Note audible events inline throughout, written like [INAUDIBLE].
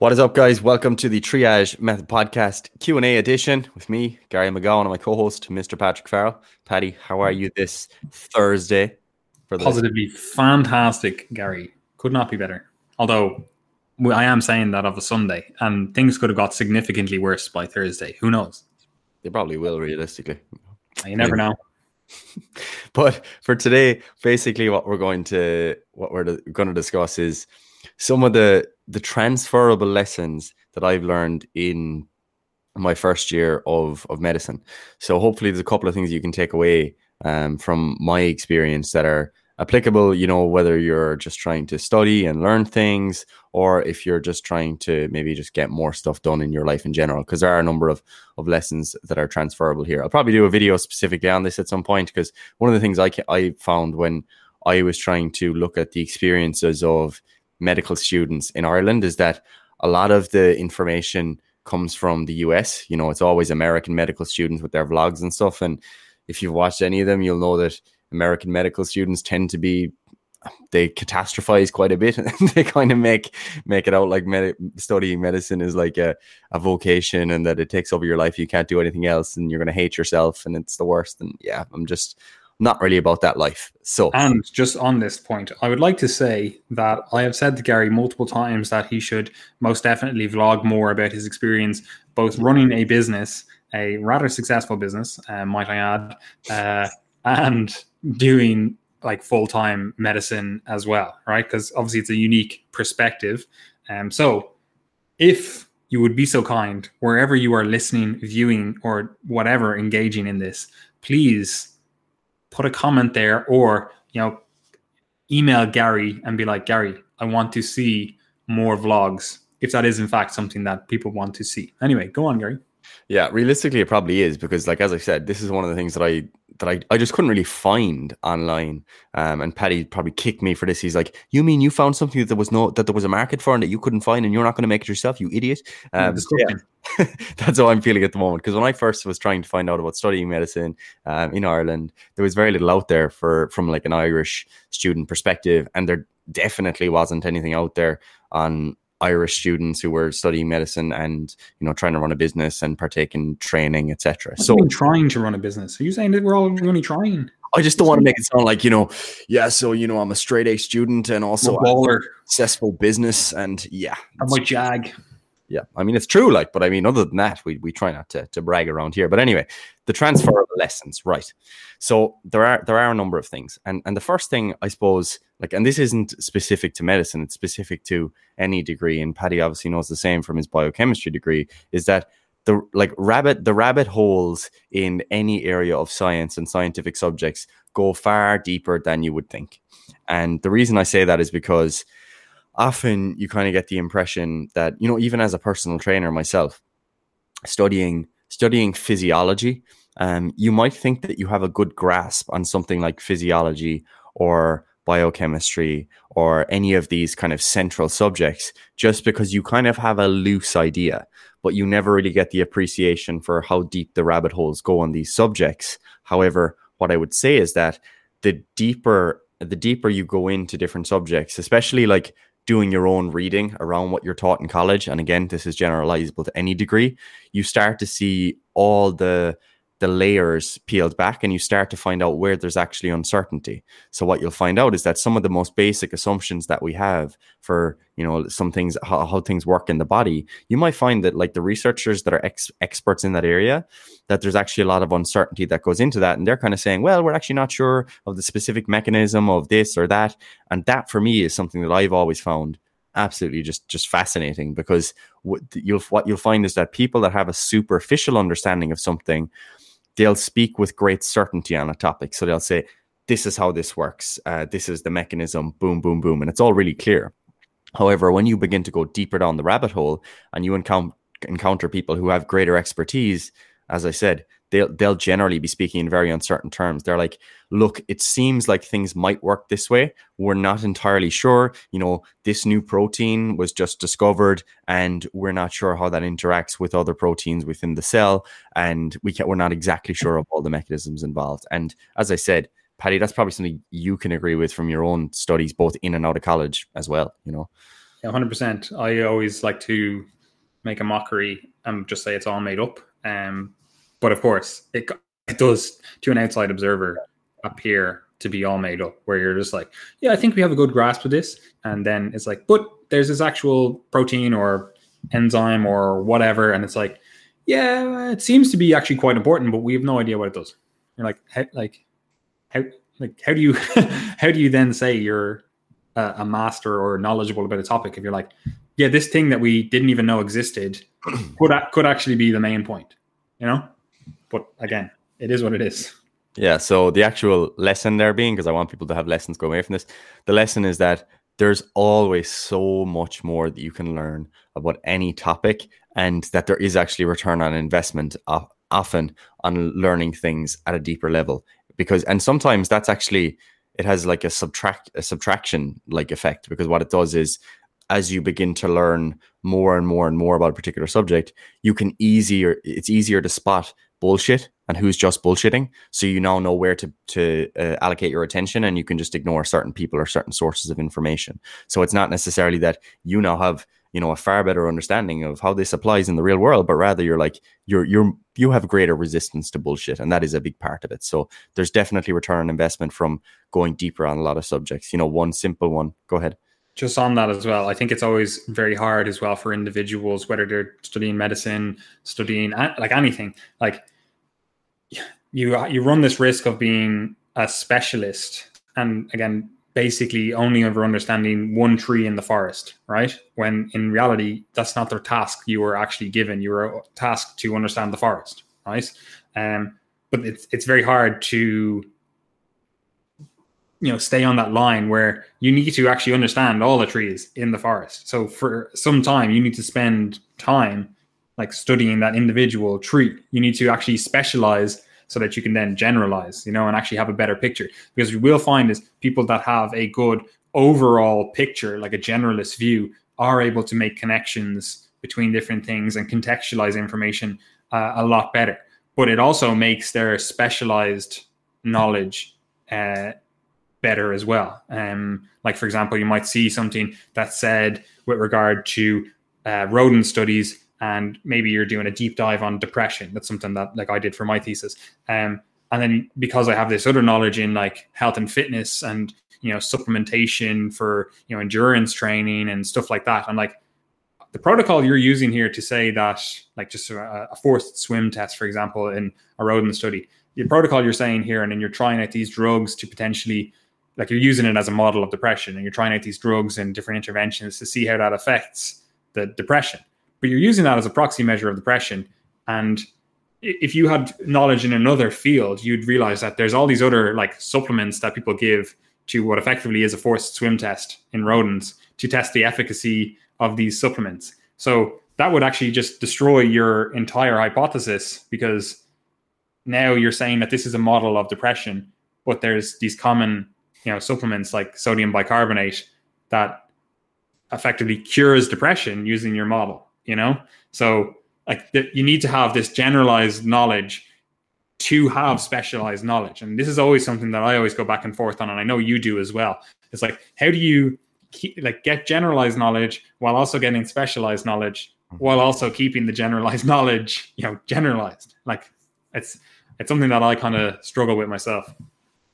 What is up, guys? Welcome to the Triage Method Podcast Q and A edition with me, Gary McGowan, and my co-host, Mr. Patrick Farrell. Paddy, how are you this Thursday? For the- Positively fantastic, Gary. Could not be better. Although I am saying that of a Sunday, and things could have got significantly worse by Thursday. Who knows? They probably will, realistically. You never know. [LAUGHS] but for today, basically, what we're going to what we're going to discuss is some of the the transferable lessons that I've learned in my first year of of medicine. So hopefully, there's a couple of things you can take away um, from my experience that are applicable. You know, whether you're just trying to study and learn things, or if you're just trying to maybe just get more stuff done in your life in general. Because there are a number of of lessons that are transferable here. I'll probably do a video specifically on this at some point because one of the things I I found when I was trying to look at the experiences of medical students in Ireland is that a lot of the information comes from the US. You know, it's always American medical students with their vlogs and stuff. And if you've watched any of them, you'll know that American medical students tend to be they catastrophize quite a bit. [LAUGHS] and they kind of make make it out like med- studying medicine is like a, a vocation and that it takes over your life. You can't do anything else, and you're going to hate yourself, and it's the worst. And yeah, I'm just not really about that life. So, and just on this point, I would like to say that I have said to Gary multiple times that he should most definitely vlog more about his experience, both running a business, a rather successful business, uh, might I add, uh, and doing like full time medicine as well, right? Because obviously it's a unique perspective. Um, so, if you would be so kind, wherever you are listening, viewing, or whatever, engaging in this, please put a comment there or, you know, email Gary and be like, Gary, I want to see more vlogs if that is in fact something that people want to see. Anyway, go on, Gary. Yeah, realistically, it probably is because, like as I said, this is one of the things that I that I, I just couldn't really find online. Um, and Paddy probably kicked me for this. He's like, "You mean you found something that there was no that there was a market for and that you couldn't find, and you're not going to make it yourself, you idiot." Um, yeah, [LAUGHS] that's how I'm feeling at the moment. Because when I first was trying to find out about studying medicine um, in Ireland, there was very little out there for from like an Irish student perspective, and there definitely wasn't anything out there on Irish students who were studying medicine and you know trying to run a business and partake in training, etc. So trying to run a business. Are you saying that we're all only trying? I just don't want to make it sound like you know, yeah. So you know, I'm a straight A student and also a successful business, and yeah, I'm my jag yeah. I mean, it's true, like, but I mean, other than that, we, we try not to, to brag around here. But anyway, the transfer of lessons, right? So there are there are a number of things, and and the first thing I suppose, like, and this isn't specific to medicine; it's specific to any degree. And Paddy obviously knows the same from his biochemistry degree. Is that the like rabbit the rabbit holes in any area of science and scientific subjects go far deeper than you would think. And the reason I say that is because often you kind of get the impression that you know even as a personal trainer myself studying studying physiology um, you might think that you have a good grasp on something like physiology or biochemistry or any of these kind of central subjects just because you kind of have a loose idea but you never really get the appreciation for how deep the rabbit holes go on these subjects. However what i would say is that the deeper the deeper you go into different subjects especially like doing your own reading around what you're taught in college and again this is generalizable to any degree you start to see all the the layers peeled back and you start to find out where there's actually uncertainty. So what you'll find out is that some of the most basic assumptions that we have for, you know, some things, how, how things work in the body, you might find that like the researchers that are ex- experts in that area, that there's actually a lot of uncertainty that goes into that. And they're kind of saying, well, we're actually not sure of the specific mechanism of this or that. And that for me is something that I've always found absolutely just just fascinating because what you'll what you'll find is that people that have a superficial understanding of something they'll speak with great certainty on a topic. So they'll say, this is how this works. Uh, this is the mechanism, boom, boom, boom. And it's all really clear. However, when you begin to go deeper down the rabbit hole and you encounter, encounter people who have greater expertise, as I said, they'll they'll generally be speaking in very uncertain terms. They're like, look, it seems like things might work this way. We're not entirely sure. You know, this new protein was just discovered, and we're not sure how that interacts with other proteins within the cell, and we can, we're not exactly sure of all the mechanisms involved. And as I said, Paddy, that's probably something you can agree with from your own studies, both in and out of college as well. You know. Hundred percent. I always like to make a mockery and just say it's all made up. Um, but of course, it it does to an outside observer appear to be all made up, where you're just like, yeah, I think we have a good grasp of this, and then it's like, but there's this actual protein or enzyme or whatever, and it's like, yeah, it seems to be actually quite important, but we have no idea what it does. You're like, how, like, how, like, how do you, [LAUGHS] how do you then say you're a, a master or knowledgeable about a topic if you're like, yeah, this thing that we didn't even know existed [CLEARS THROAT] could could actually be the main point, you know? But again, it is what it is. Yeah. So the actual lesson there being, because I want people to have lessons go away from this, the lesson is that there's always so much more that you can learn about any topic, and that there is actually return on investment uh, often on learning things at a deeper level. Because and sometimes that's actually it has like a subtract a subtraction like effect because what it does is as you begin to learn more and more and more about a particular subject, you can easier it's easier to spot bullshit and who's just bullshitting. So you now know where to to uh, allocate your attention, and you can just ignore certain people or certain sources of information. So it's not necessarily that you now have you know a far better understanding of how this applies in the real world, but rather you're like you're you're you have greater resistance to bullshit, and that is a big part of it. So there's definitely return on investment from going deeper on a lot of subjects. You know, one simple one. Go ahead just on that as well, I think it's always very hard as well for individuals, whether they're studying medicine, studying like anything, like you you run this risk of being a specialist, and again, basically only ever understanding one tree in the forest, right? When in reality, that's not their task. You were actually given. You were tasked to understand the forest, right? Um, but it's it's very hard to you know stay on that line where you need to actually understand all the trees in the forest. So for some time you need to spend time like studying that individual tree. You need to actually specialize so that you can then generalize you know and actually have a better picture. Because you will find is people that have a good overall picture like a generalist view are able to make connections between different things and contextualize information uh, a lot better. But it also makes their specialized knowledge uh, better as well. Um, like for example, you might see something that said with regard to uh, rodent studies, and maybe you're doing a deep dive on depression. That's something that like I did for my thesis. Um, and then because I have this other knowledge in like health and fitness and you know supplementation for you know endurance training and stuff like that, I'm like the protocol you're using here to say that like just a, a forced swim test, for example, in a rodent study. The protocol you're saying here, and then you're trying out these drugs to potentially like you're using it as a model of depression and you're trying out these drugs and different interventions to see how that affects the depression. But you're using that as a proxy measure of depression. And if you had knowledge in another field you'd realize that there's all these other like supplements that people give to what effectively is a forced swim test in rodents to test the efficacy of these supplements. So that would actually just destroy your entire hypothesis because now you're saying that this is a model of depression but there's these common you know supplements like sodium bicarbonate that effectively cures depression using your model you know? So like the, you need to have this generalized knowledge to have specialized knowledge. And this is always something that i always go back and forth on and i know you do as well. It's like how do you keep, like get generalized knowledge while also getting specialized knowledge hmm. while also keeping the generalized [LAUGHS] knowledge you know generalized? Like it's it's something that i kind of struggle with myself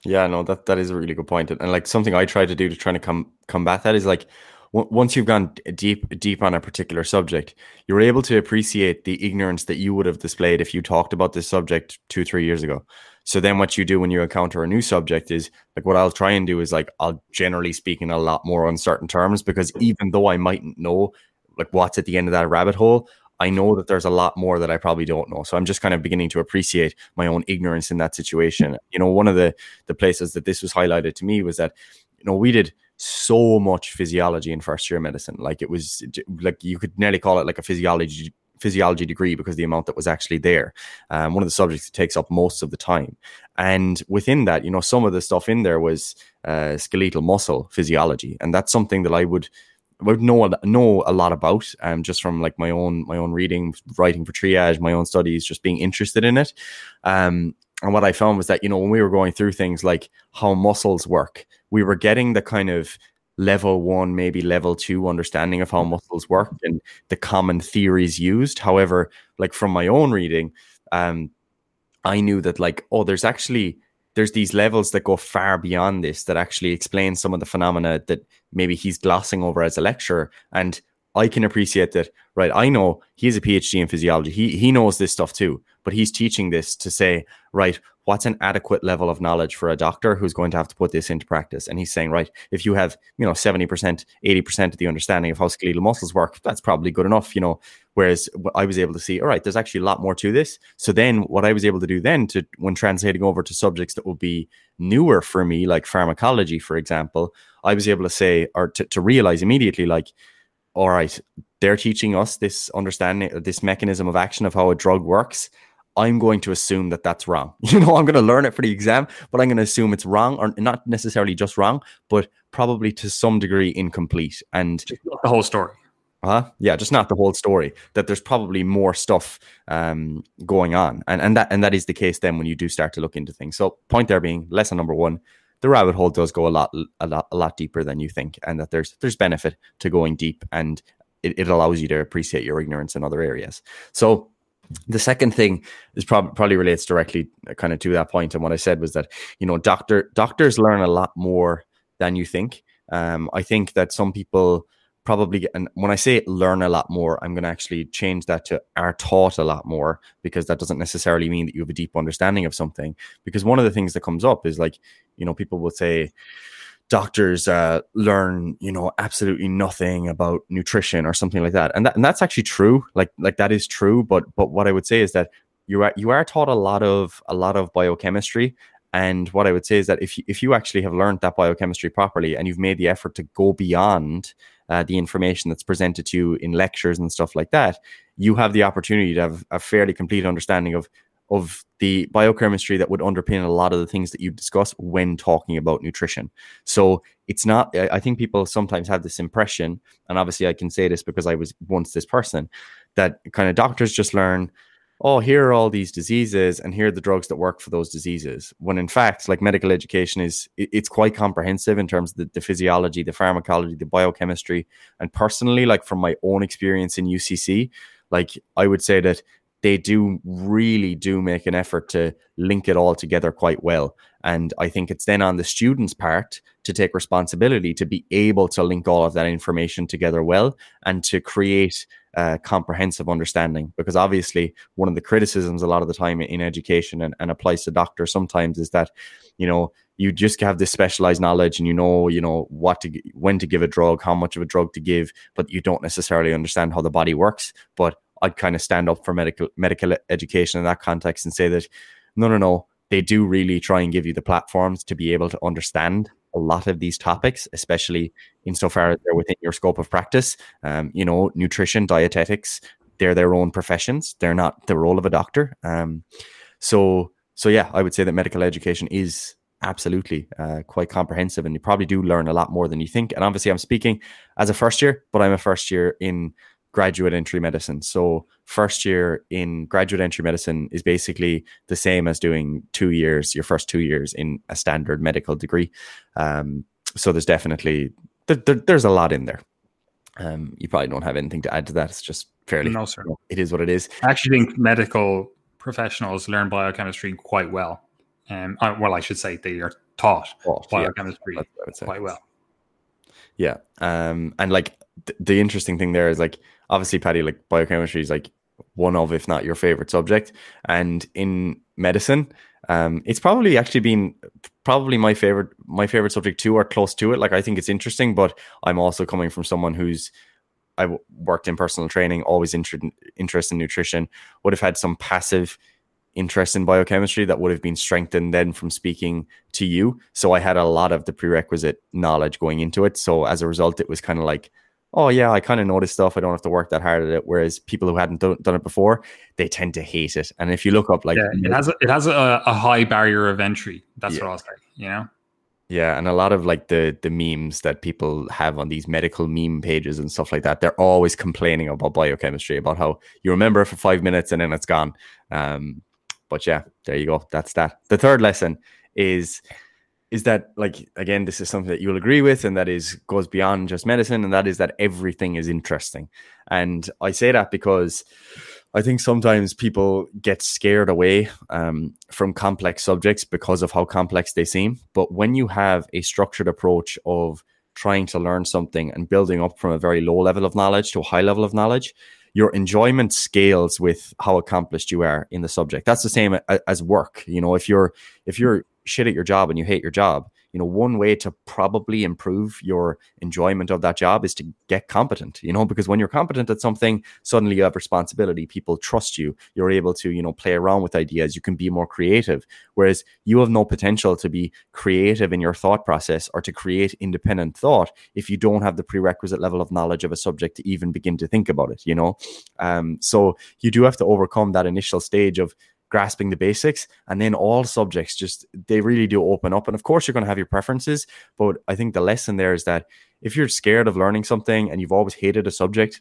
yeah, no, that that is a really good point, and, like something I try to do to try to come combat that is like w- once you've gone deep deep on a particular subject, you're able to appreciate the ignorance that you would have displayed if you talked about this subject two three years ago. So then, what you do when you encounter a new subject is like what I'll try and do is like I'll generally speak in a lot more uncertain terms because even though I mightn't know like what's at the end of that rabbit hole, I know that there's a lot more that I probably don't know. So I'm just kind of beginning to appreciate my own ignorance in that situation. You know, one of the the places that this was highlighted to me was that, you know, we did so much physiology in first year medicine. Like it was like you could nearly call it like a physiology physiology degree because the amount that was actually there. Um, one of the subjects that takes up most of the time. And within that, you know, some of the stuff in there was uh, skeletal muscle physiology. And that's something that I would would know know a lot about um just from like my own my own reading writing for triage my own studies just being interested in it um and what I found was that you know when we were going through things like how muscles work we were getting the kind of level one, maybe level two understanding of how muscles work and the common theories used. However, like from my own reading, um, I knew that like, oh, there's actually there's these levels that go far beyond this that actually explain some of the phenomena that maybe he's glossing over as a lecturer. And I can appreciate that, right? I know he's a PhD in physiology. He he knows this stuff too, but he's teaching this to say, right, what's an adequate level of knowledge for a doctor who's going to have to put this into practice? And he's saying, right, if you have, you know, 70%, 80% of the understanding of how skeletal muscles work, that's probably good enough, you know. Whereas I was able to see, all right, there's actually a lot more to this. So then what I was able to do then to when translating over to subjects that will be newer for me, like pharmacology, for example, I was able to say or to, to realize immediately, like, all right, they're teaching us this understanding, this mechanism of action of how a drug works. I'm going to assume that that's wrong. [LAUGHS] You know, I'm going to learn it for the exam, but I'm going to assume it's wrong or not necessarily just wrong, but probably to some degree incomplete. And the whole story. Uh, yeah, just not the whole story. That there's probably more stuff um, going on, and and that and that is the case then when you do start to look into things. So, point there being lesson number one: the rabbit hole does go a lot, a lot, a lot deeper than you think, and that there's there's benefit to going deep, and it, it allows you to appreciate your ignorance in other areas. So the second thing is prob- probably relates directly uh, kind of to that point and what i said was that you know doctor doctors learn a lot more than you think um, i think that some people probably and when I say learn a lot more, I'm going to actually change that to are taught a lot more because that doesn't necessarily mean that you have a deep understanding of something. Because one of the things that comes up is like, you know, people will say doctors uh, learn, you know, absolutely nothing about nutrition or something like that, and that and that's actually true. Like like that is true. But but what I would say is that you are you are taught a lot of a lot of biochemistry and what I would say is that if you, if you actually have learned that biochemistry properly and you've made the effort to go beyond uh, the information that's presented to you in lectures and stuff like that, you have the opportunity to have a fairly complete understanding of of the biochemistry that would underpin a lot of the things that you discuss when talking about nutrition. So it's not, I think people sometimes have this impression, and obviously I can say this because I was once this person, that kind of doctors just learn oh, here are all these diseases and here are the drugs that work for those diseases. When in fact, like medical education is, it's quite comprehensive in terms of the, the physiology, the pharmacology, the biochemistry. And personally, like from my own experience in UCC, like I would say that they do really do make an effort to link it all together quite well. And I think it's then on the student's part to take responsibility to be able to link all of that information together well and to create a comprehensive understanding. Because obviously, one of the criticisms a lot of the time in education and, and applies to doctors sometimes is that, you know, you just have this specialized knowledge and you know you know what to when to give a drug how much of a drug to give but you don't necessarily understand how the body works but I'd kind of stand up for medical medical education in that context and say that no, no, no, they do really try and give you the platforms to be able to understand a lot of these topics, especially insofar as they're within your scope of practice. Um, you know, nutrition, dietetics, they're their own professions. They're not the role of a doctor. Um, so, so yeah, I would say that medical education is absolutely uh, quite comprehensive, and you probably do learn a lot more than you think. And obviously, I'm speaking as a first year, but I'm a first year in graduate entry medicine. So first year in graduate entry medicine is basically the same as doing two years, your first two years in a standard medical degree. Um, so there's definitely there, there, there's a lot in there. Um, you probably don't have anything to add to that. It's just fairly no, sir. It is what it is. I actually think medical professionals learn biochemistry quite well. Um, well, I should say they are taught biochemistry yeah, quite well. Yeah. Um, and like th- the interesting thing there is like obviously, Paddy, like biochemistry is like one of, if not your favorite subject. And in medicine, um, it's probably actually been probably my favorite, my favorite subject too, or close to it. Like I think it's interesting, but I'm also coming from someone who's I worked in personal training, always interested interest in nutrition. Would have had some passive interest in biochemistry that would have been strengthened then from speaking to you. So I had a lot of the prerequisite knowledge going into it. So as a result, it was kind of like oh yeah, I kind of know this stuff. I don't have to work that hard at it. Whereas people who hadn't done, done it before, they tend to hate it. And if you look up like yeah, it has a, it has a, a, high barrier of entry. That's yeah. what I'll say. You know. Yeah, and a lot of like the the memes that people have on these medical meme pages and stuff like that, they're always complaining about biochemistry, about how you remember for five minutes and then it's gone. Um, but yeah, there you go. That's that. The third lesson is is that like again this is something that you'll agree with and that is goes beyond just medicine and that is that everything is interesting and i say that because i think sometimes people get scared away um, from complex subjects because of how complex they seem but when you have a structured approach of trying to learn something and building up from a very low level of knowledge to a high level of knowledge your enjoyment scales with how accomplished you are in the subject. That's the same as work you know if you're if you're shit at your job and you hate your job, you know, one way to probably improve your enjoyment of that job is to get competent, you know, because when you're competent at something, suddenly you have responsibility. People trust you. You're able to, you know, play around with ideas. You can be more creative. Whereas you have no potential to be creative in your thought process or to create independent thought if you don't have the prerequisite level of knowledge of a subject to even begin to think about it, you know? Um, so you do have to overcome that initial stage of grasping the basics and then all subjects just they really do open up and of course you're going to have your preferences but i think the lesson there is that if you're scared of learning something and you've always hated a subject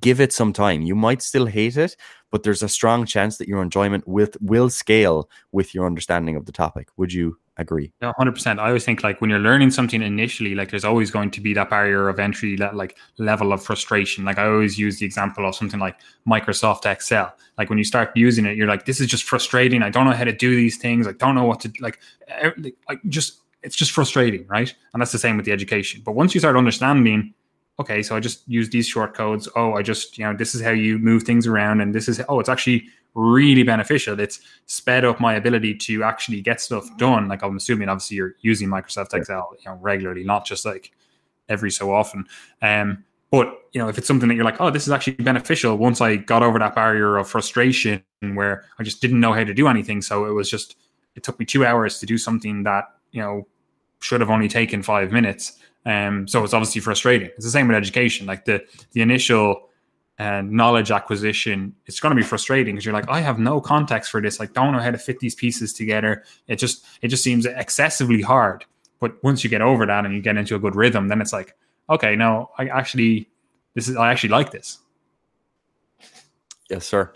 give it some time you might still hate it but there's a strong chance that your enjoyment with will scale with your understanding of the topic would you agree. Yeah, hundred percent. I always think like when you're learning something initially, like there's always going to be that barrier of entry, that like level of frustration. Like I always use the example of something like Microsoft Excel. Like when you start using it, you're like, this is just frustrating. I don't know how to do these things. I don't know what to like. Like just it's just frustrating, right? And that's the same with the education. But once you start understanding okay, so I just use these short codes. Oh, I just, you know, this is how you move things around. And this is, oh, it's actually really beneficial. It's sped up my ability to actually get stuff done. Like I'm assuming, obviously, you're using Microsoft Excel, you know, regularly, not just like every so often. Um, but you know, if it's something that you're like, oh, this is actually beneficial. Once I got over that barrier of frustration where I just didn't know how to do anything, so it was just it took me two hours to do something that you know should have only taken five minutes. Um, so it's obviously frustrating. It's the same with education. Like the the initial uh, knowledge acquisition, it's going to be frustrating because you're like, I have no context for this. Like, don't know how to fit these pieces together. It just it just seems excessively hard. But once you get over that and you get into a good rhythm, then it's like, okay, no, I actually this is I actually like this. Yes, sir.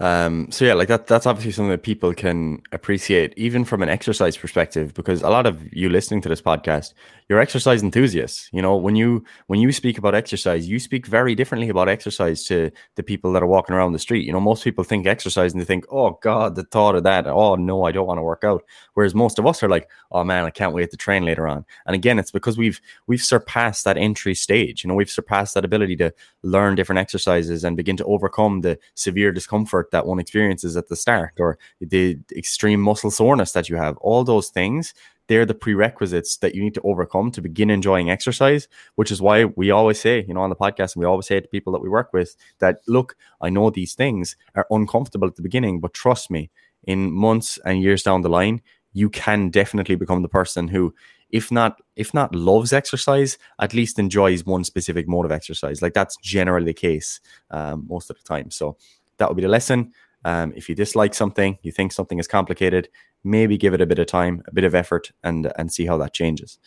Um, so yeah, like that that's obviously something that people can appreciate, even from an exercise perspective, because a lot of you listening to this podcast, you're exercise enthusiasts. You know, when you when you speak about exercise, you speak very differently about exercise to the people that are walking around the street. You know, most people think exercise and they think, oh God, the thought of that. Oh no, I don't want to work out. Whereas most of us are like, oh man, I can't wait to train later on. And again, it's because we've we've surpassed that entry stage. You know, we've surpassed that ability to learn different exercises and begin to overcome the severe discomfort that one experiences at the start or the extreme muscle soreness that you have. All those things they're the prerequisites that you need to overcome to begin enjoying exercise, which is why we always say, you know, on the podcast, and we always say to people that we work with that, look, I know these things are uncomfortable at the beginning, but trust me, in months and years down the line, you can definitely become the person who, if not, if not loves exercise, at least enjoys one specific mode of exercise. Like that's generally the case um, most of the time. So that would be the lesson. Um, if you dislike something, you think something is complicated, maybe give it a bit of time, a bit of effort, and and see how that changes.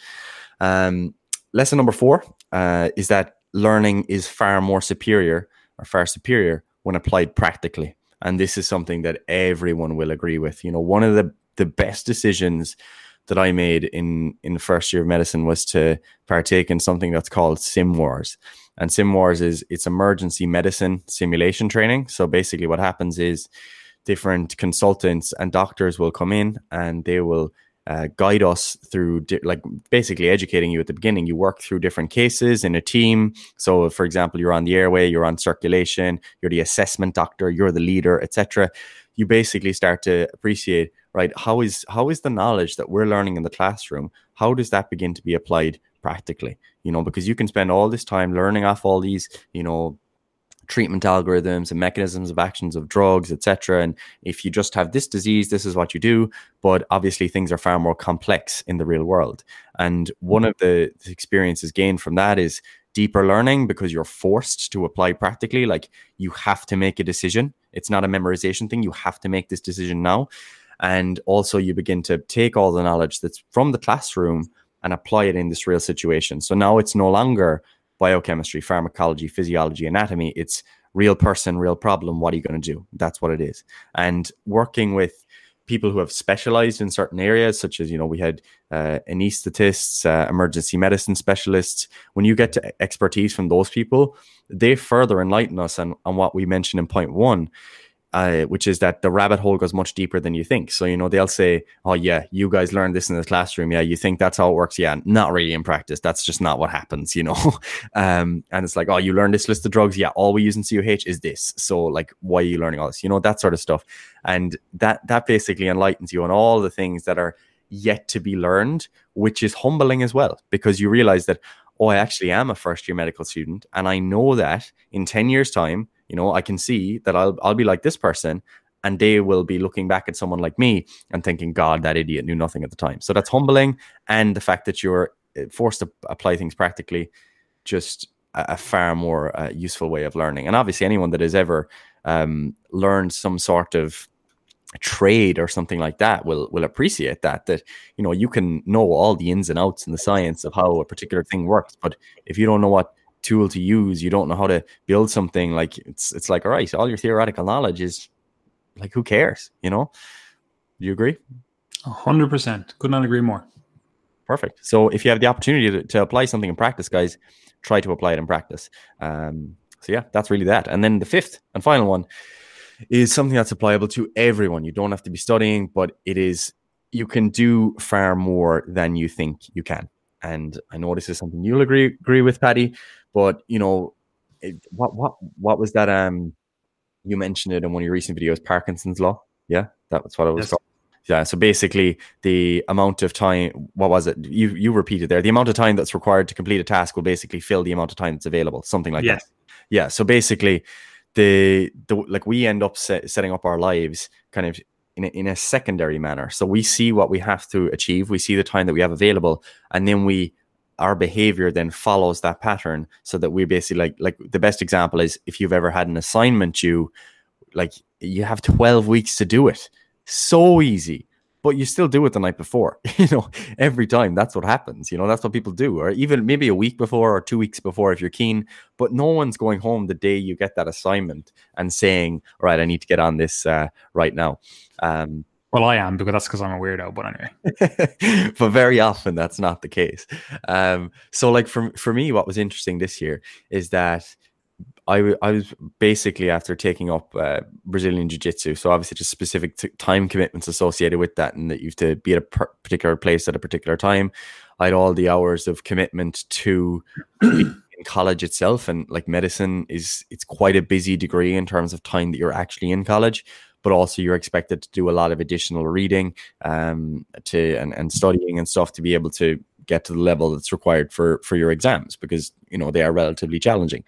Um, lesson number four uh, is that learning is far more superior or far superior when applied practically, and this is something that everyone will agree with. You know, one of the the best decisions that I made in in the first year of medicine was to partake in something that's called Sim Wars. And Sim Wars is it's emergency medicine simulation training. So basically, what happens is different consultants and doctors will come in and they will uh, guide us through di- like basically educating you at the beginning. You work through different cases in a team. So for example you're on the airway you're on circulation you're the assessment doctor you're the leader etc you basically start to appreciate right how is how is the knowledge that we're learning in the classroom how does that begin to be applied practically you know because you can spend all this time learning off all these you know treatment algorithms and mechanisms of actions of drugs etc and if you just have this disease this is what you do. But obviously things are far more complex in the real world. And one of the experiences gained from that is deeper learning because you're forced to apply practically. Like you have to make a decision. It's not a memorization thing. You have to make this decision now. And also you begin to take all the knowledge that's from the classroom and apply it in this real situation. So now it's no longer biochemistry, pharmacology, physiology, anatomy. It's real person, real problem. What are you going to do? That's what it is. And working with people who have specialized in certain areas, such as, you know, we had uh, anesthetists, uh, emergency medicine specialists. When you get to expertise from those people, they further enlighten us on, on what we mentioned in point one uh, which is that the rabbit hole goes much deeper than you think. So, you know, they'll say, Oh, yeah, you guys learned this in the classroom. Yeah, you think that's how it works. Yeah, not really in practice. That's just not what happens, you know? [LAUGHS] um, and it's like, Oh, you learned this list of drugs. Yeah, all we use in CUH is this. So, like, why are you learning all this? You know, that sort of stuff. And that, that basically enlightens you on all the things that are yet to be learned, which is humbling as well, because you realize that, Oh, I actually am a first year medical student. And I know that in 10 years' time, you know, I can see that I'll I'll be like this person, and they will be looking back at someone like me and thinking, God, that idiot knew nothing at the time. So that's humbling, and the fact that you're eh, forced to apply things practically, just a, a far more uh, useful way of learning. And obviously, anyone that has ever um, learned some sort of trade or something like that will will appreciate that that you know you can know all the ins and outs and the science of how a particular thing works but if you don't know what tool to use, you don't know how to build something, like it's it's like all right, all your theoretical knowledge is like who cares, you know? Do you agree? hundred percent. Could not agree more. Perfect. So if you have the opportunity to, to, apply something in practice, guys, try to apply it in practice. Um, so yeah, that's really that. And then the fifth and final one is something that's applicable to everyone. You don't have to be studying, but it is you can do far more than you think you can. And I know this is something you'll agree agree with, Paddy. But you know, it, what what what was that? Um, you mentioned it in one of your recent videos, Parkinson's law. Yeah, that was what it was yes. called. Yeah. So basically, the amount of time, what was it? You you repeated there. The amount of time that's required to complete a task will basically fill the amount of time that's available. Something like yes. that. Yeah. So basically, the the like we end up set, setting up our lives kind of in a, in a secondary manner. So we see what we have to achieve. We see the time that we have available, and then we our behavior then follows that pattern so that we basically like like the best example is if you've ever had an assignment you like you have 12 weeks to do it so easy but you still do it the night before [LAUGHS] you know every time that's what happens you know that's what people do or even maybe a week before or two weeks before if you're keen but no one's going home the day you get that assignment and saying all right i need to get on this uh, right now um, well, I am because that's because I'm a weirdo. But anyway, [LAUGHS] but very often that's not the case. Um, so, like for for me, what was interesting this year is that I, I was basically after taking up uh, Brazilian Jiu Jitsu. So obviously, just specific t- time commitments associated with that, and that you have to be at a per- particular place at a particular time. I had all the hours of commitment to [CLEARS THROAT] in college itself, and like medicine is it's quite a busy degree in terms of time that you're actually in college but also you're expected to do a lot of additional reading um, to and, and studying and stuff to be able to get to the level that's required for for your exams because you know they are relatively challenging.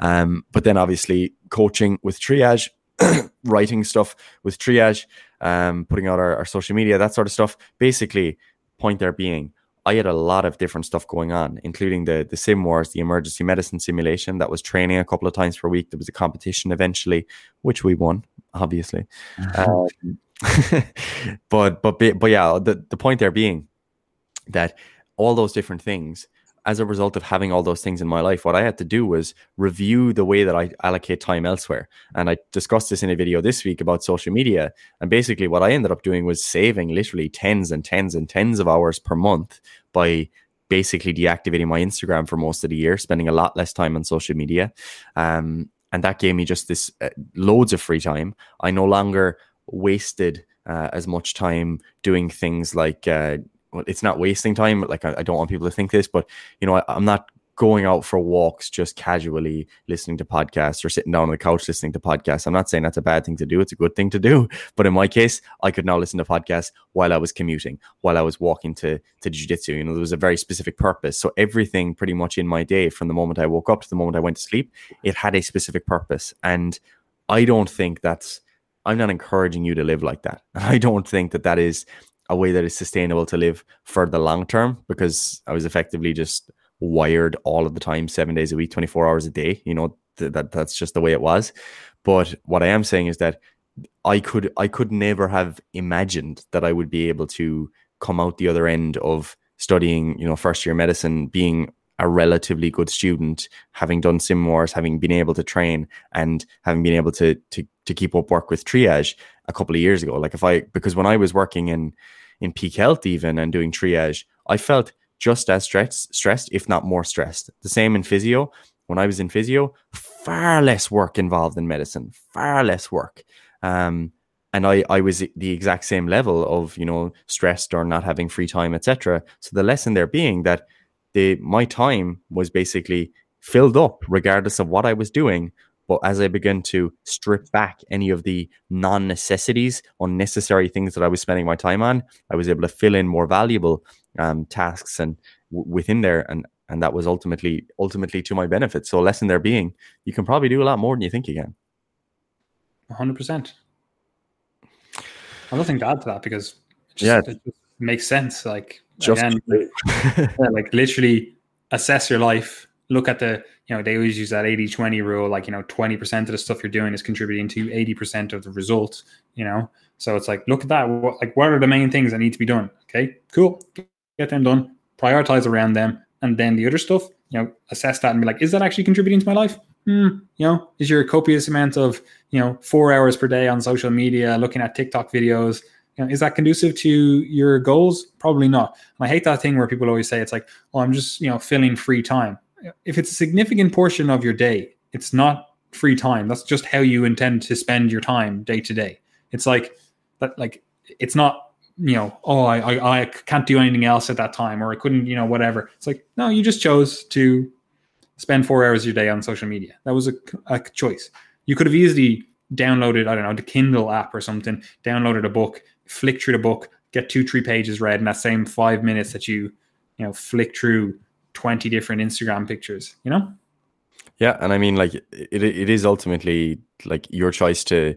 Um, but then obviously coaching with triage, [CLEARS THROAT] writing stuff with triage, um, putting out our, our social media, that sort of stuff. Basically, point there being I had a lot of different stuff going on, including the the sim wars, the emergency medicine simulation that was training a couple of times per week. There was a competition eventually, which we won, obviously. um, [LAUGHS] but but but yeah, the the point there being that all those different things as a result of having all those things in my life, what I had to do was review the way that I allocate time elsewhere. And I discussed this in a video this week about social media. And basically, what I ended up doing was saving literally tens and tens and tens of hours per month by basically deactivating my Instagram for most of the year, spending a lot less time on social media. Um, and that gave me just this uh, loads of free time. I no longer wasted uh, as much time doing things like uh, it's not wasting time. Like I, I, don't want people to think this, but you know, I, am not going out for walks just casually listening to podcasts or sitting down on the couch listening to podcasts. I'm not saying that's a bad thing to do. It's a good thing to do. [LAUGHS] But in my case, I could now listen to podcasts while I was commuting, while I was walking to to jiu-jitsu. You know, there was a very specific purpose. So everything pretty much in my day, from the moment I woke up to the moment I went to sleep, it had a specific purpose. And I don't think that's I'm not encouraging you to live like that. [LAUGHS] I don't think that that is a way that is sustainable to live for the long term because I was effectively just wired all of the time, seven days a week, 24 hours a day. You know, th- that that's just the way it was. But what I am saying is that I could I could never have imagined that I would be able to come out the other end of studying, you know, first year medicine, being a relatively good student, having done sim wars, having been able to train, and having been able to to to keep up work with triage a couple of years ago. Like if I because when I was working in in peak health even and doing triage, I felt just as stressed, stressed, if not more stressed. The same in physio. When I was in physio, far less work involved in medicine, far less work. Um, and I, I was the exact same level of you know stressed or not having free time etc so the lesson there being that the my time was basically filled up regardless of what i was doing but as i began to strip back any of the non-necessities unnecessary things that i was spending my time on i was able to fill in more valuable um, tasks and w- within there and and that was ultimately ultimately to my benefit so a lesson there being you can probably do a lot more than you think you can 100% I have nothing to add to that because it just, yeah. it just makes sense. Like just again, yeah, [LAUGHS] like literally assess your life. Look at the, you know, they always use that 80 20 rule. Like, you know, 20% of the stuff you're doing is contributing to 80% of the results, you know? So it's like, look at that. What, like, what are the main things that need to be done? Okay, cool. Get them done, prioritize around them. And then the other stuff, you know, assess that and be like, is that actually contributing to my life? Hmm, you know, is your copious amount of, you know, four hours per day on social media, looking at TikTok videos, you know, is that conducive to your goals? Probably not. And I hate that thing where people always say it's like, oh, I'm just, you know, filling free time. If it's a significant portion of your day, it's not free time. That's just how you intend to spend your time day to day. It's like that, like it's not, you know, oh, I, I I can't do anything else at that time, or I couldn't, you know, whatever. It's like, no, you just chose to spend four hours a your day on social media. That was a, a choice. You could have easily downloaded, I don't know, the Kindle app or something, downloaded a book, flick through the book, get two, three pages read in that same five minutes that you, you know, flick through 20 different Instagram pictures, you know? Yeah. And I mean, like, it, it is ultimately like your choice to,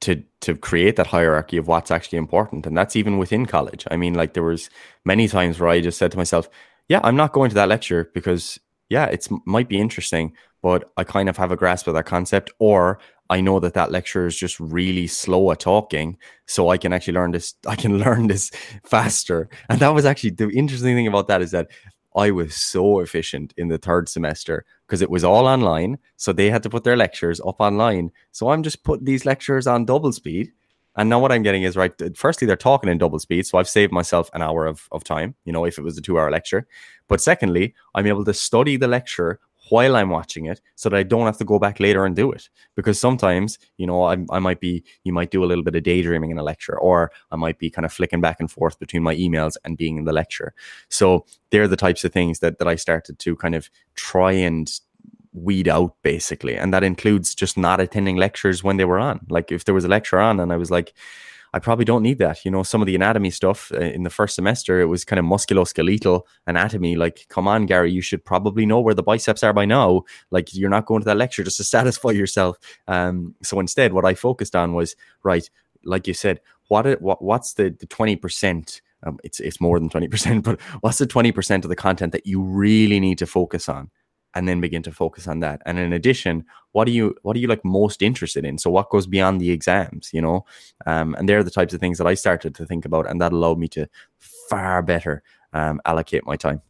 to to create that hierarchy of what's actually important and that's even within college i mean like there was many times where i just said to myself yeah i'm not going to that lecture because yeah, it might be interesting, but I kind of have a grasp of that concept, or I know that that lecturer is just really slow at talking, so I can actually learn this. I can [LAUGHS] learn this faster, and that was actually the interesting thing about that is that I was so efficient in the third semester because it was all online, so they had to put their lectures up online. So I'm just putting these lectures on double speed. And now what I'm getting is right. Firstly, they're talking in double speed, so I've saved myself an hour of, of time. You know, if it was a two hour lecture, but secondly, I'm able to study the lecture while I'm watching it so that I don't have to go back later and do it. Because sometimes, you know, I, I might be, you might do a little bit of daydreaming in a lecture, or I might be kind of flicking back and forth between my emails and being in the lecture. So they're the types of things that, that I started to kind of try and weed out basically. And that includes just not attending lectures when they were on. Like if there was a lecture on and I was like, I probably don't need that. You know, some of the anatomy stuff uh, in the first semester, it was kind of musculoskeletal anatomy. Like, come on, Gary, you should probably know where the biceps are by now. Like, you're not going to that lecture just to [LAUGHS] satisfy yourself. Um, so instead, what I focused on was right, like you said, what, what what's the the twenty percent? Um, it's it's more than twenty percent, [LAUGHS] but what's the twenty percent of the content that you really need to focus on? And then begin to focus on that. And in addition what are you what are you like most interested in? So what goes beyond the exams you know? Um, and they're the types of things that i started to think about and that allowed me to far better um, allocate my time.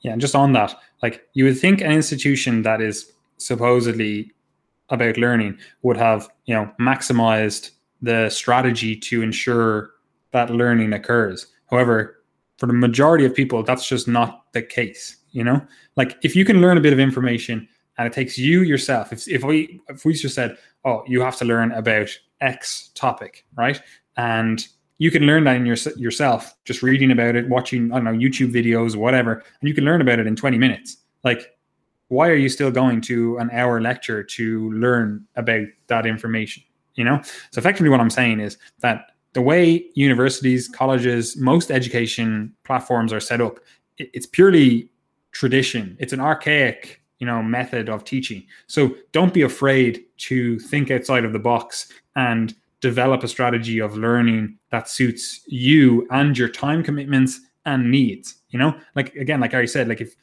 Yeah and just on that like you would think an institution that is supposedly about learning would have you know maximized the strategy to ensure that learning occurs. However for the majority of people that's just not the case you know? Like if you can learn a bit of information and it takes you yourself if, if we if we just said oh you have to learn about x topic right? And you can learn that in your, yourself just reading about it watching i don't know youtube videos whatever and you can learn about it in 20 minutes. Like why are you still going to an hour lecture to learn about that information you know? So effectively what i'm saying is that the way universities colleges most education platforms are set up it's purely tradition. It's an archaic, you know, method of teaching. So don't be afraid to think outside of the box and develop a strategy of learning that suits you and your time commitments and needs. You know, like again, like I said, like if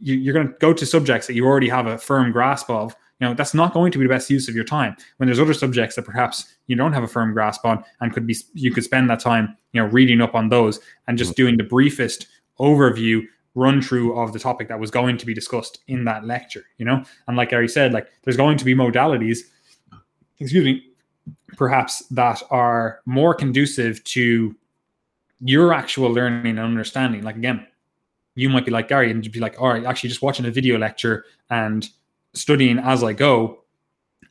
you're going to go to subjects that you already have a firm grasp of, you know, that's not going to be the best use of your time. When there's other subjects that perhaps you don't have a firm grasp on, and could be you could spend that time, you know, reading up on those and just mm. doing the briefest overview run through of the topic that was going to be discussed in that lecture, you know? And like Gary said, like there's going to be modalities, excuse me, perhaps that are more conducive to your actual learning and understanding. Like again, you might be like Gary and you'd be like, all right, actually just watching a video lecture and studying as I go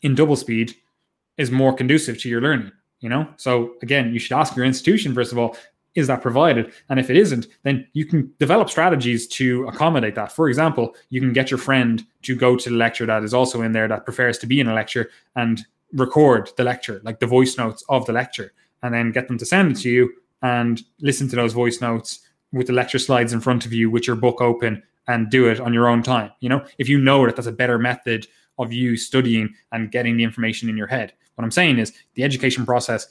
in double speed is more conducive to your learning, you know? So again, you should ask your institution, first of all, is that provided? And if it isn't, then you can develop strategies to accommodate that. For example, you can get your friend to go to the lecture that is also in there that prefers to be in a lecture and record the lecture, like the voice notes of the lecture, and then get them to send it to you and listen to those voice notes with the lecture slides in front of you with your book open and do it on your own time. You know, if you know that that's a better method of you studying and getting the information in your head. What I'm saying is the education process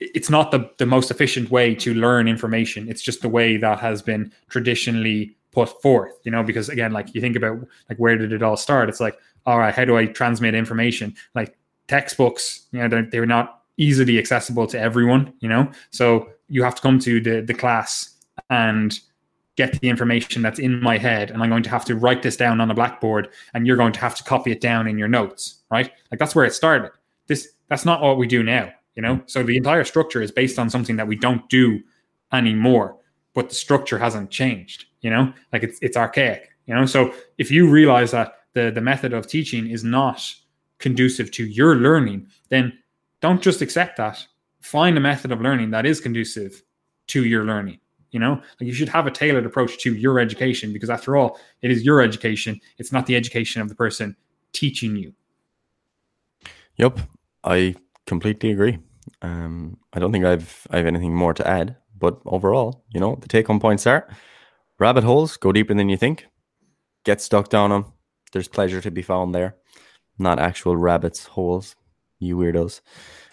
it's not the, the most efficient way to learn information. It's just the way that has been traditionally put forth, you know, because again, like you think about like where did it all start? It's like, all right, how do I transmit information? Like textbooks, you know, they're, they're not easily accessible to everyone, you know, so you have to come to the, the class and get the information that's in my head and I'm going to have to write this down on a blackboard and you're going to have to copy it down in your notes, right? Like that's where it started. This that's not what we do now, you know? So the entire structure is based on something that we don't do anymore, but the structure hasn't changed, you know? Like it's it's archaic, you know? So if you realize that the the method of teaching is not conducive to your learning, then don't just accept that. Find a method of learning that is conducive to your learning you know like you should have a tailored approach to your education because after all it is your education it's not the education of the person teaching you yep i completely agree. Um, i don't think i've i have anything more to add but overall you know the take home points are rabbit holes go deeper than you think. Get stuck down them there's pleasure to be found there not actual rabbits holes you weirdos.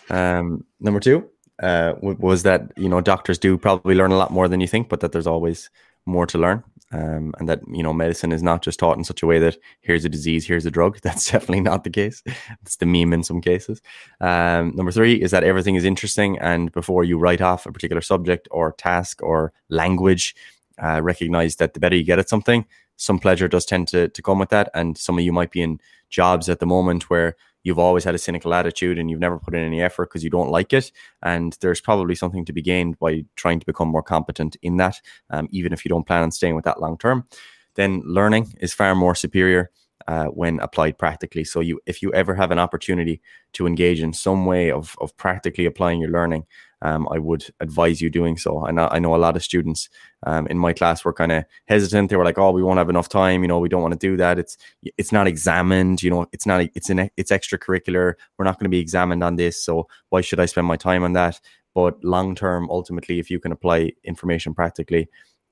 Um, number two uh, was that you know doctors do probably learn a lot more than you think, but that there's always more to learn, um, and that you know medicine is not just taught in such a way that here's a disease, here's a drug. [LAUGHS] That's definitely not the case. It's the meme in some cases. Um, number three is that everything is interesting, and before you write off a particular subject or task or language, uh, recognize that the better you get at something, some pleasure does tend to to come with that, and some of you might be in jobs at the moment where you've always had a cynical attitude and you've never put in any effort because you don't like it. And there's probably something to be gained by trying to become more competent in that, um, even if you don't plan on staying with that long term. Then learning is far more superior uh, when applied practically. So you, if you ever have an opportunity to engage in some way of of practically applying your learning, um, I would advise you doing so. I know, I know a lot of students um, in my class were kind of hesitant. They were like, "Oh, we won't have enough time. You know, we don't want to do that. It's it's not examined. You know, it's not it's an it's extracurricular. We're not going to be examined on this. So why should I spend my time on that?" But long term, ultimately, if you can apply information practically,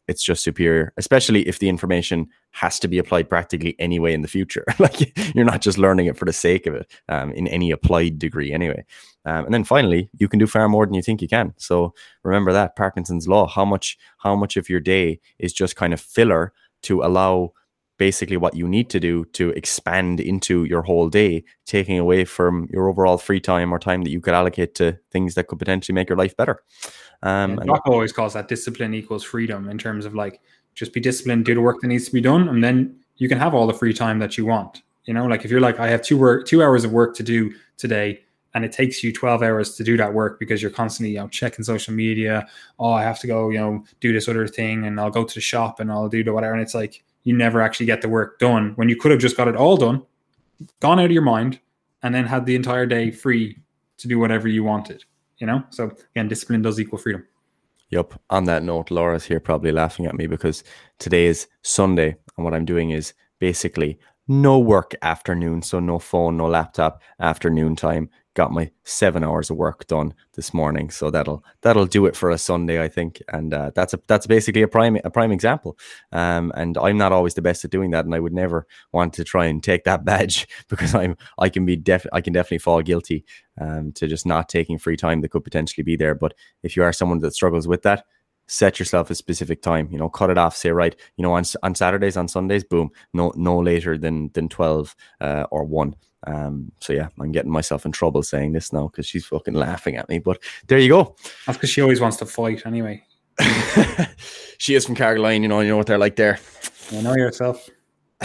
it's just superior, especially if the information has to be applied practically anyway in the future. [LAUGHS] like you're not just learning it for the sake of it um, in any applied degree anyway. Um, and then finally, you can do far more than you think you can. So remember that Parkinson's law. How much how much of your day is just kind of filler to allow basically what you need to do to expand into your whole day, taking away from your overall free time or time that you could allocate to things that could potentially make your life better. Um, yeah, Jocko always calls that discipline equals freedom in terms of like just be disciplined, do the work that needs to be done, and then you can have all the free time that you want. You know, like if you're like, I have two work, two hours of work to do today, and it takes you 12 hours to do that work because you're constantly, you know, checking social media. Oh, I have to go, you know, do this other thing, and I'll go to the shop and I'll do the whatever. And it's like you never actually get the work done. When you could have just got it all done, gone out of your mind, and then had the entire day free to do whatever you wanted you know? So again discipline does equal freedom. Yep on that note laura's here probably laughing at me because today is sunday and what i'm doing is basically no work afternoon so no phone no laptop afternoon time got my seven hours of work done this morning. So that'll that'll do it for a Sunday, I think. And uh, that's a that's basically a prime a prime example. Um, and I'm not always the best at doing that, and I would never want to try and take that [LAUGHS] badge because I'm I can be def I can definitely fall guilty um, to just not taking free time that could potentially be there. But if you are someone that struggles with that, set yourself a specific time you know cut it off say right you know on, on saturdays on sundays boom no no later than than 12 uh, or 1 um, so yeah, I'm getting myself in trouble saying this now because she's fucking laughing at me. But there you go. That's because she always wants to fight anyway. [LAUGHS] she is from Carrigaline, you know, you know what they're like there. You know yourself. [LAUGHS]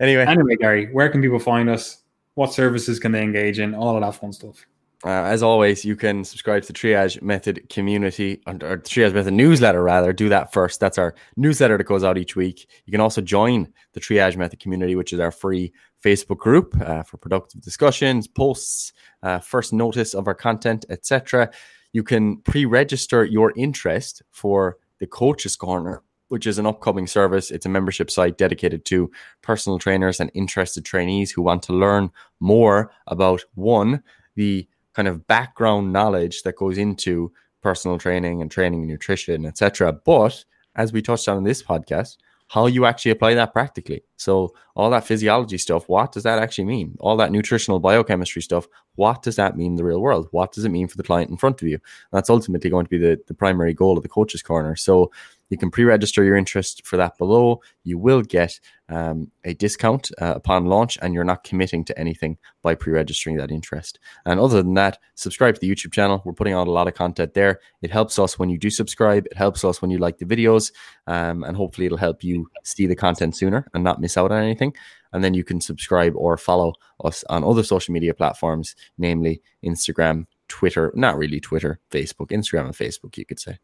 anyway, Anyway, Gary, where can people find us? What services can they engage in? All of that fun stuff. Uh, as always, you can subscribe to the Triage Method community or, Triage Method newsletter. Rather, do that first. That's our newsletter that goes out each week. You can also join the Triage Method community, which is our free Facebook group uh, for productive discussions, posts, uh, first notice of our content, etc. You can pre-register your interest for the Coaches Corner, which is an upcoming service. It's a membership site dedicated to personal trainers and interested trainees who want to learn more about one the kind of background knowledge that goes into personal training and training and nutrition, etc. But as we touched on in this podcast, how you actually apply that practically. So all that physiology stuff, what does that actually mean? All that nutritional biochemistry stuff, what does that mean in the real world? What does it mean for the client in front of you? that's ultimately going to be the, the primary goal of the coach's corner. So you can pre-register your interest for that below. You will get um, a discount uh, upon launch, and you're not committing to anything by pre-registering that interest. And other than that, subscribe to the YouTube channel. We're putting out a lot of content there. It helps us when you do subscribe. It helps us when you like the videos, um, and hopefully it'll help you see the content sooner and not miss out on anything. And then you can subscribe or follow us on other social media platforms, namely Instagram, Twitter, not really Twitter, Facebook, Instagram, and Facebook, you could say.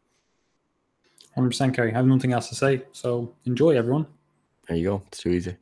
100% Gary. I have nothing else to say. So enjoy, everyone. There you go. It's too easy.